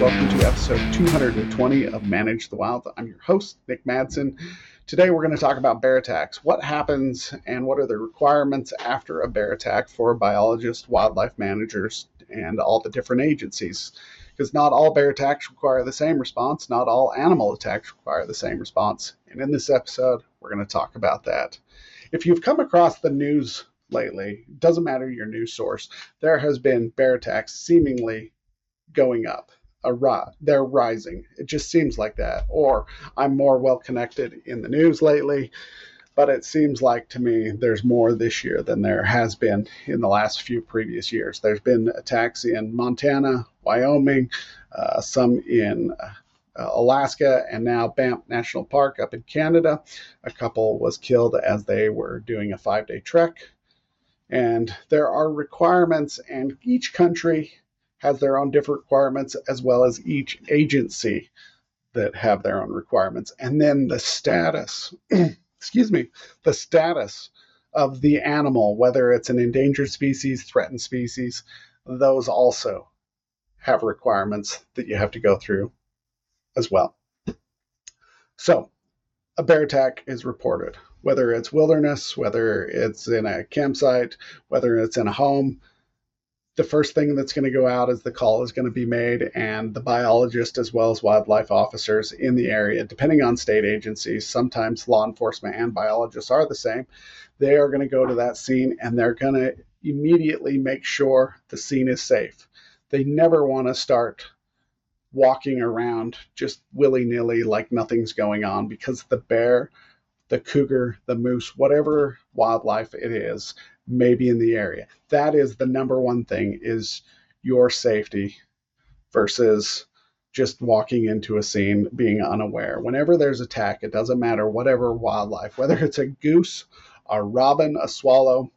welcome to episode 220 of Manage the Wild. I'm your host, Nick Madsen. Today we're going to talk about bear attacks. What happens and what are the requirements after a bear attack for biologists, wildlife managers, and all the different agencies? Because not all bear attacks require the same response, not all animal attacks require the same response. And in this episode, we're going to talk about that. If you've come across the news lately, doesn't matter your news source, there has been bear attacks seemingly going up. A they're rising. It just seems like that. Or I'm more well connected in the news lately, but it seems like to me there's more this year than there has been in the last few previous years. There's been attacks in Montana, Wyoming, uh, some in uh, Alaska, and now Banff National Park up in Canada. A couple was killed as they were doing a five day trek. And there are requirements, and each country has their own different requirements, as well as each agency that have their own requirements. And then the status, excuse me, the status of the animal, whether it's an endangered species, threatened species, those also have requirements that you have to go through as well. So, a bear attack is reported, whether it's wilderness, whether it's in a campsite, whether it's in a home, the first thing that's going to go out is the call is going to be made, and the biologist as well as wildlife officers in the area, depending on state agencies, sometimes law enforcement and biologists are the same. They are going to go to that scene and they're going to immediately make sure the scene is safe. They never want to start walking around just willy nilly like nothing's going on because the bear, the cougar, the moose, whatever wildlife it is, maybe in the area. That is the number one thing is your safety versus just walking into a scene being unaware. Whenever there's attack, it doesn't matter whatever wildlife, whether it's a goose, a robin, a swallow,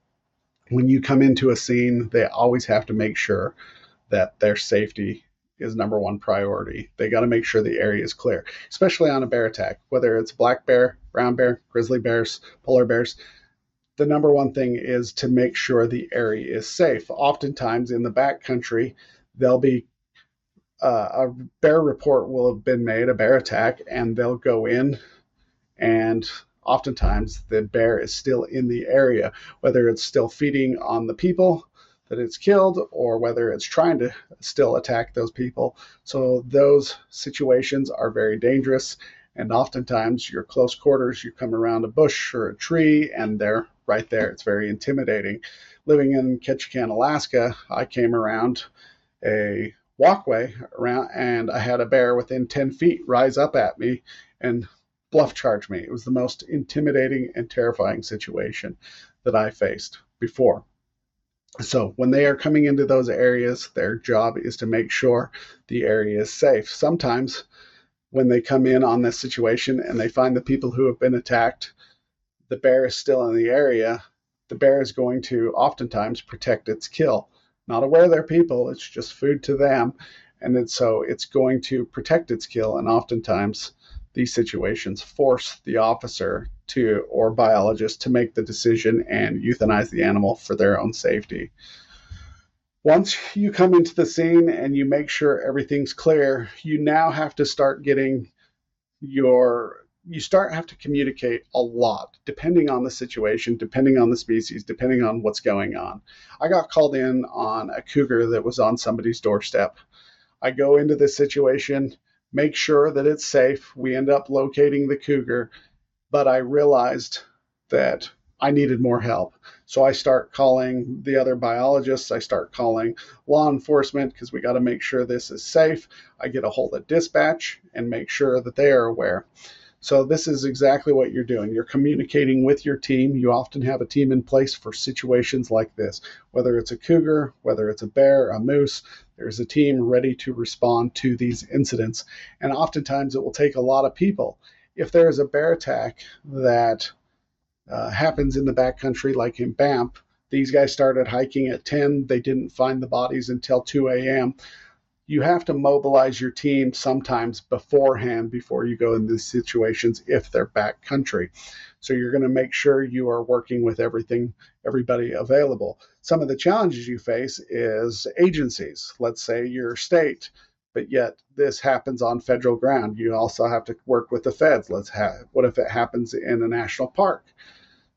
when you come into a scene, they always have to make sure that their safety is number one priority. They got to make sure the area is clear, especially on a bear attack, whether it's black bear, brown bear, grizzly bears, polar bears the number one thing is to make sure the area is safe. Oftentimes in the backcountry, there'll be uh, a bear report will have been made, a bear attack, and they'll go in, and oftentimes the bear is still in the area, whether it's still feeding on the people that it's killed or whether it's trying to still attack those people. So those situations are very dangerous. And oftentimes, your close quarters, you come around a bush or a tree, and they're right there. It's very intimidating. Living in Ketchikan, Alaska, I came around a walkway around and I had a bear within 10 feet rise up at me and bluff charge me. It was the most intimidating and terrifying situation that I faced before. So, when they are coming into those areas, their job is to make sure the area is safe. Sometimes, when they come in on this situation and they find the people who have been attacked the bear is still in the area, the bear is going to oftentimes protect its kill. Not aware they're people, it's just food to them. And then, so it's going to protect its kill. And oftentimes, these situations force the officer to or biologist to make the decision and euthanize the animal for their own safety. Once you come into the scene and you make sure everything's clear, you now have to start getting your you start have to communicate a lot depending on the situation depending on the species depending on what's going on. I got called in on a cougar that was on somebody's doorstep. I go into this situation make sure that it's safe. We end up locating the cougar but i realized that i needed more help so i start calling the other biologists i start calling law enforcement because we got to make sure this is safe i get a hold of dispatch and make sure that they are aware so this is exactly what you're doing. You're communicating with your team. You often have a team in place for situations like this. Whether it's a cougar, whether it's a bear, a moose, there's a team ready to respond to these incidents. And oftentimes it will take a lot of people. If there is a bear attack that uh, happens in the backcountry, like in Banff, these guys started hiking at 10. They didn't find the bodies until 2 a.m you have to mobilize your team sometimes beforehand before you go in these situations if they're back country. So you're going to make sure you are working with everything, everybody available. Some of the challenges you face is agencies. Let's say your state but yet this happens on federal ground. You also have to work with the feds. Let's have what if it happens in a national park?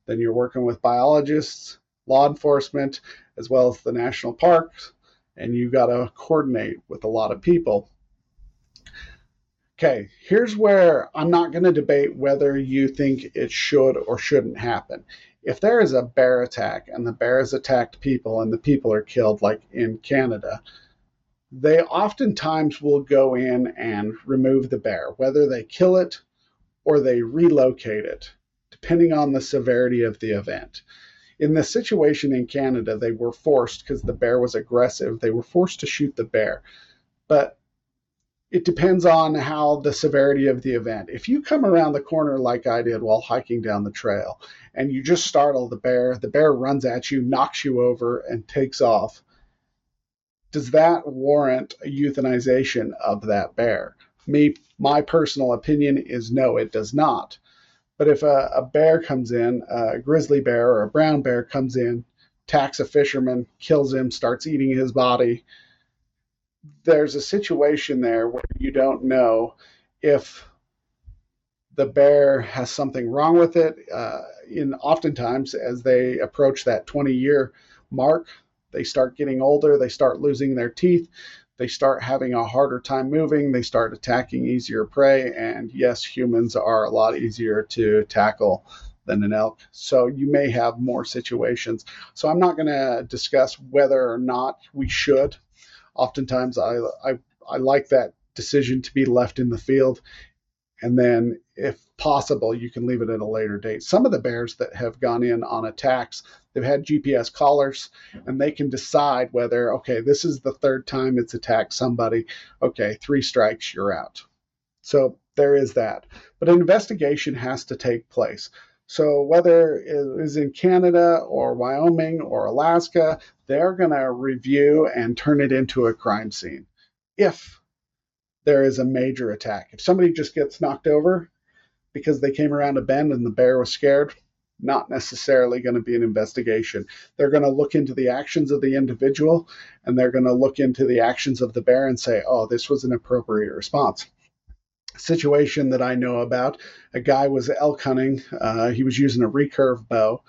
Then you're working with biologists, law enforcement, as well as the national parks, and you got to coordinate with a lot of people. Okay, here's where I'm not going to debate whether you think it should or shouldn't happen. If there is a bear attack and the bear has attacked people and the people are killed, like in Canada, they oftentimes will go in and remove the bear, whether they kill it or they relocate it, depending on the severity of the event. In the situation in Canada, they were forced, because the bear was aggressive, they were forced to shoot the bear. But it depends on how the severity of the event. If you come around the corner like I did while hiking down the trail and you just startle the bear, the bear runs at you, knocks you over, and takes off, does that warrant a euthanization of that bear? Me, my personal opinion is no, it does not. But if a, a bear comes in, a grizzly bear or a brown bear comes in, attacks a fisherman, kills him, starts eating his body, there's a situation there where you don't know if the bear has something wrong with it. Uh, in oftentimes, as they approach that 20 year mark, they start getting older, they start losing their teeth, they start having a harder time moving, they start attacking easier prey. And yes, humans are a lot easier to tackle than an elk. So you may have more situations. So I'm not going to discuss whether or not we should oftentimes I, I, I like that decision to be left in the field. And then, if possible, you can leave it at a later date. Some of the bears that have gone in on attacks, they've had GPS collars and they can decide whether, okay, this is the third time it's attacked somebody. Okay, three strikes, you're out. So there is that. But an investigation has to take place. So whether it is in Canada or Wyoming or Alaska, they're going to review and turn it into a crime scene if there is a major attack. If somebody just gets knocked over because they came around a bend and the bear was scared, not necessarily going to be an investigation. They're going to look into the actions of the individual and they're going to look into the actions of the bear and say, oh, this was an appropriate response situation that I know about. A guy was elk hunting. Uh, he was using a recurve bow,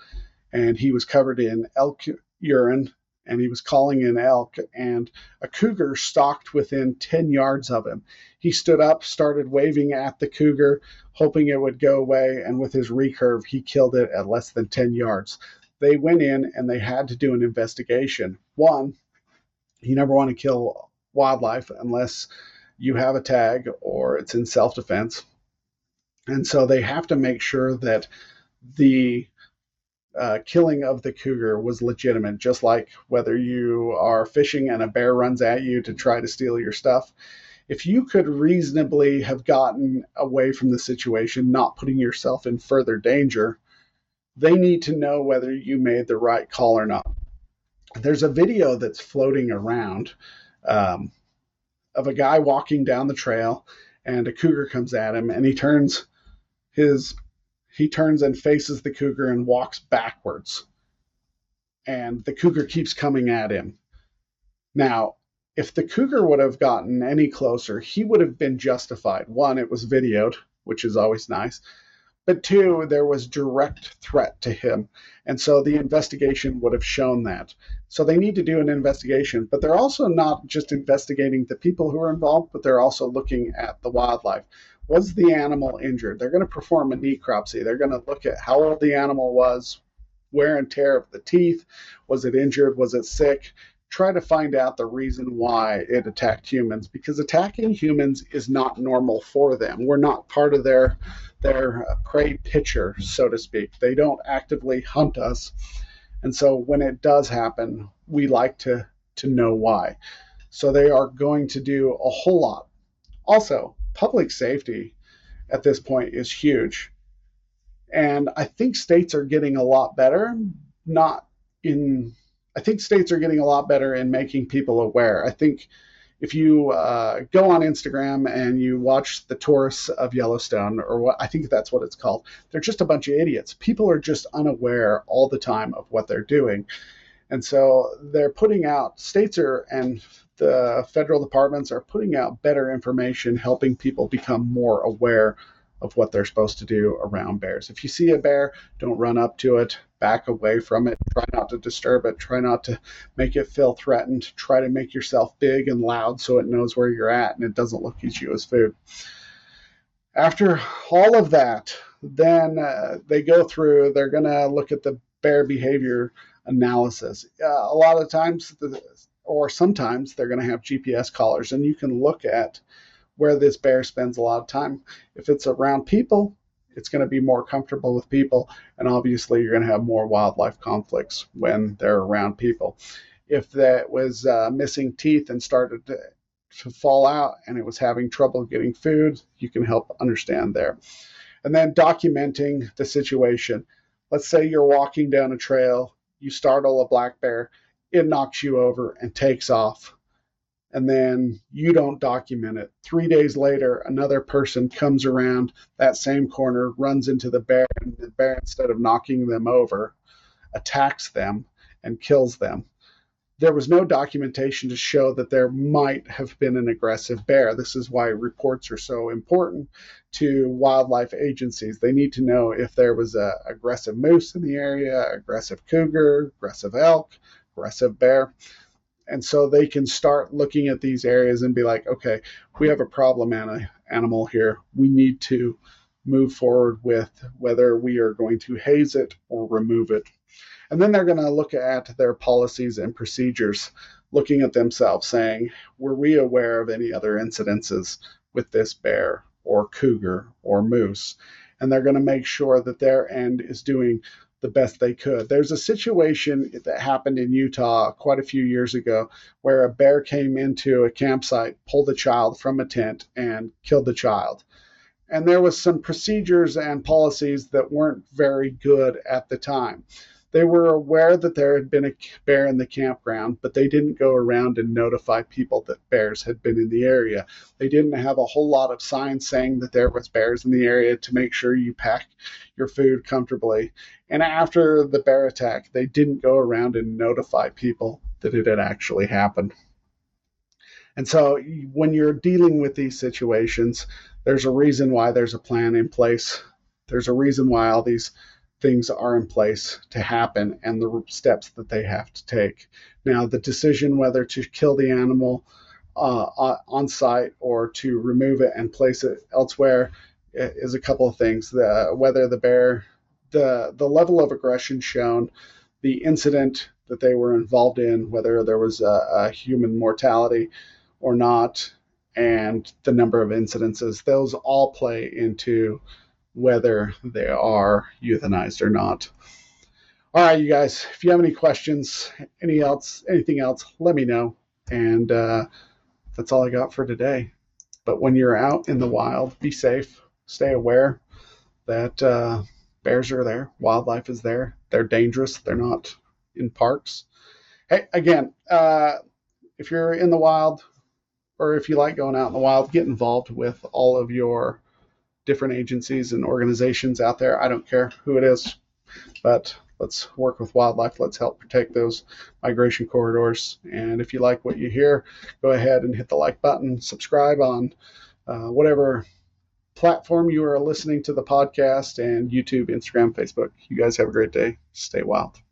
and he was covered in elk urine, and he was calling in elk. And a cougar stalked within 10 yards of him. He stood up, started waving at the cougar, hoping it would go away, and with his recurve, he killed it at less than 10 yards. They went in and they had to do an investigation. One, you never want to kill wildlife unless you have a tag or it's in self defense. And so they have to make sure that the uh, killing of the cougar was legitimate, just like whether you are fishing and a bear runs at you to try to steal your stuff. If you could reasonably have gotten away from the situation, not putting yourself in further danger, they need to know whether you made the right call or not. There's a video that's floating around. Um, of a guy walking down the trail and a cougar comes at him and he turns his he turns and faces the cougar and walks backwards and the cougar keeps coming at him now if the cougar would have gotten any closer he would have been justified one it was videoed which is always nice but two, there was direct threat to him. And so the investigation would have shown that. So they need to do an investigation, but they're also not just investigating the people who are involved, but they're also looking at the wildlife. Was the animal injured? They're going to perform a necropsy. They're going to look at how old the animal was, wear and tear of the teeth. Was it injured? Was it sick? try to find out the reason why it attacked humans because attacking humans is not normal for them. We're not part of their their uh, prey picture, so to speak. They don't actively hunt us. And so when it does happen, we like to to know why. So they are going to do a whole lot. Also, public safety at this point is huge. And I think states are getting a lot better, not in I think states are getting a lot better in making people aware. I think if you uh, go on Instagram and you watch the tourists of Yellowstone, or what I think that's what it's called, they're just a bunch of idiots. People are just unaware all the time of what they're doing. And so they're putting out, states are, and the federal departments are putting out better information, helping people become more aware of what they're supposed to do around bears. If you see a bear, don't run up to it, back away from it, try not to disturb it, try not to make it feel threatened, try to make yourself big and loud so it knows where you're at and it doesn't look at you as food. After all of that, then uh, they go through, they're going to look at the bear behavior analysis. Uh, a lot of times, the, or sometimes, they're going to have GPS collars, and you can look at where this bear spends a lot of time. If it's around people, it's going to be more comfortable with people, and obviously, you're going to have more wildlife conflicts when they're around people. If that was uh, missing teeth and started to, to fall out and it was having trouble getting food, you can help understand there. And then documenting the situation. Let's say you're walking down a trail, you startle a black bear, it knocks you over and takes off and then you don't document it. Three days later, another person comes around that same corner, runs into the bear, and the bear, instead of knocking them over, attacks them and kills them. There was no documentation to show that there might have been an aggressive bear. This is why reports are so important to wildlife agencies. They need to know if there was a aggressive moose in the area, aggressive cougar, aggressive elk, aggressive bear and so they can start looking at these areas and be like, okay, we have a problem animal here. We need to move forward with whether we are going to haze it or remove it. And then they're going to look at their policies and procedures, looking at themselves, saying, were we aware of any other incidences with this bear or cougar or moose? And they're going to make sure that their end is doing the best they could. There's a situation that happened in Utah quite a few years ago where a bear came into a campsite, pulled a child from a tent, and killed the child. And there was some procedures and policies that weren't very good at the time. They were aware that there had been a bear in the campground, but they didn't go around and notify people that bears had been in the area. They didn't have a whole lot of signs saying that there was bears in the area to make sure you pack your food comfortably. And after the bear attack, they didn't go around and notify people that it had actually happened. And so when you're dealing with these situations, there's a reason why there's a plan in place. There's a reason why all these things are in place to happen and the steps that they have to take. Now, the decision whether to kill the animal uh, on site or to remove it and place it elsewhere is a couple of things. The, whether the bear, the the level of aggression shown, the incident that they were involved in, whether there was a, a human mortality or not, and the number of incidences, those all play into whether they are euthanized or not. All right, you guys, if you have any questions, any else, anything else, let me know. And uh, that's all I got for today. But when you're out in the wild, be safe, stay aware that uh, bears are there, wildlife is there. They're dangerous. They're not in parks. Hey, again, uh, if you're in the wild, or if you like going out in the wild, get involved with all of your different agencies and organizations out there. I don't care who it is, but let's work with wildlife. Let's help protect those migration corridors. And if you like what you hear, go ahead and hit the like button, subscribe on uh, whatever platform you are listening to the podcast and YouTube, Instagram, Facebook. You guys have a great day. Stay wild.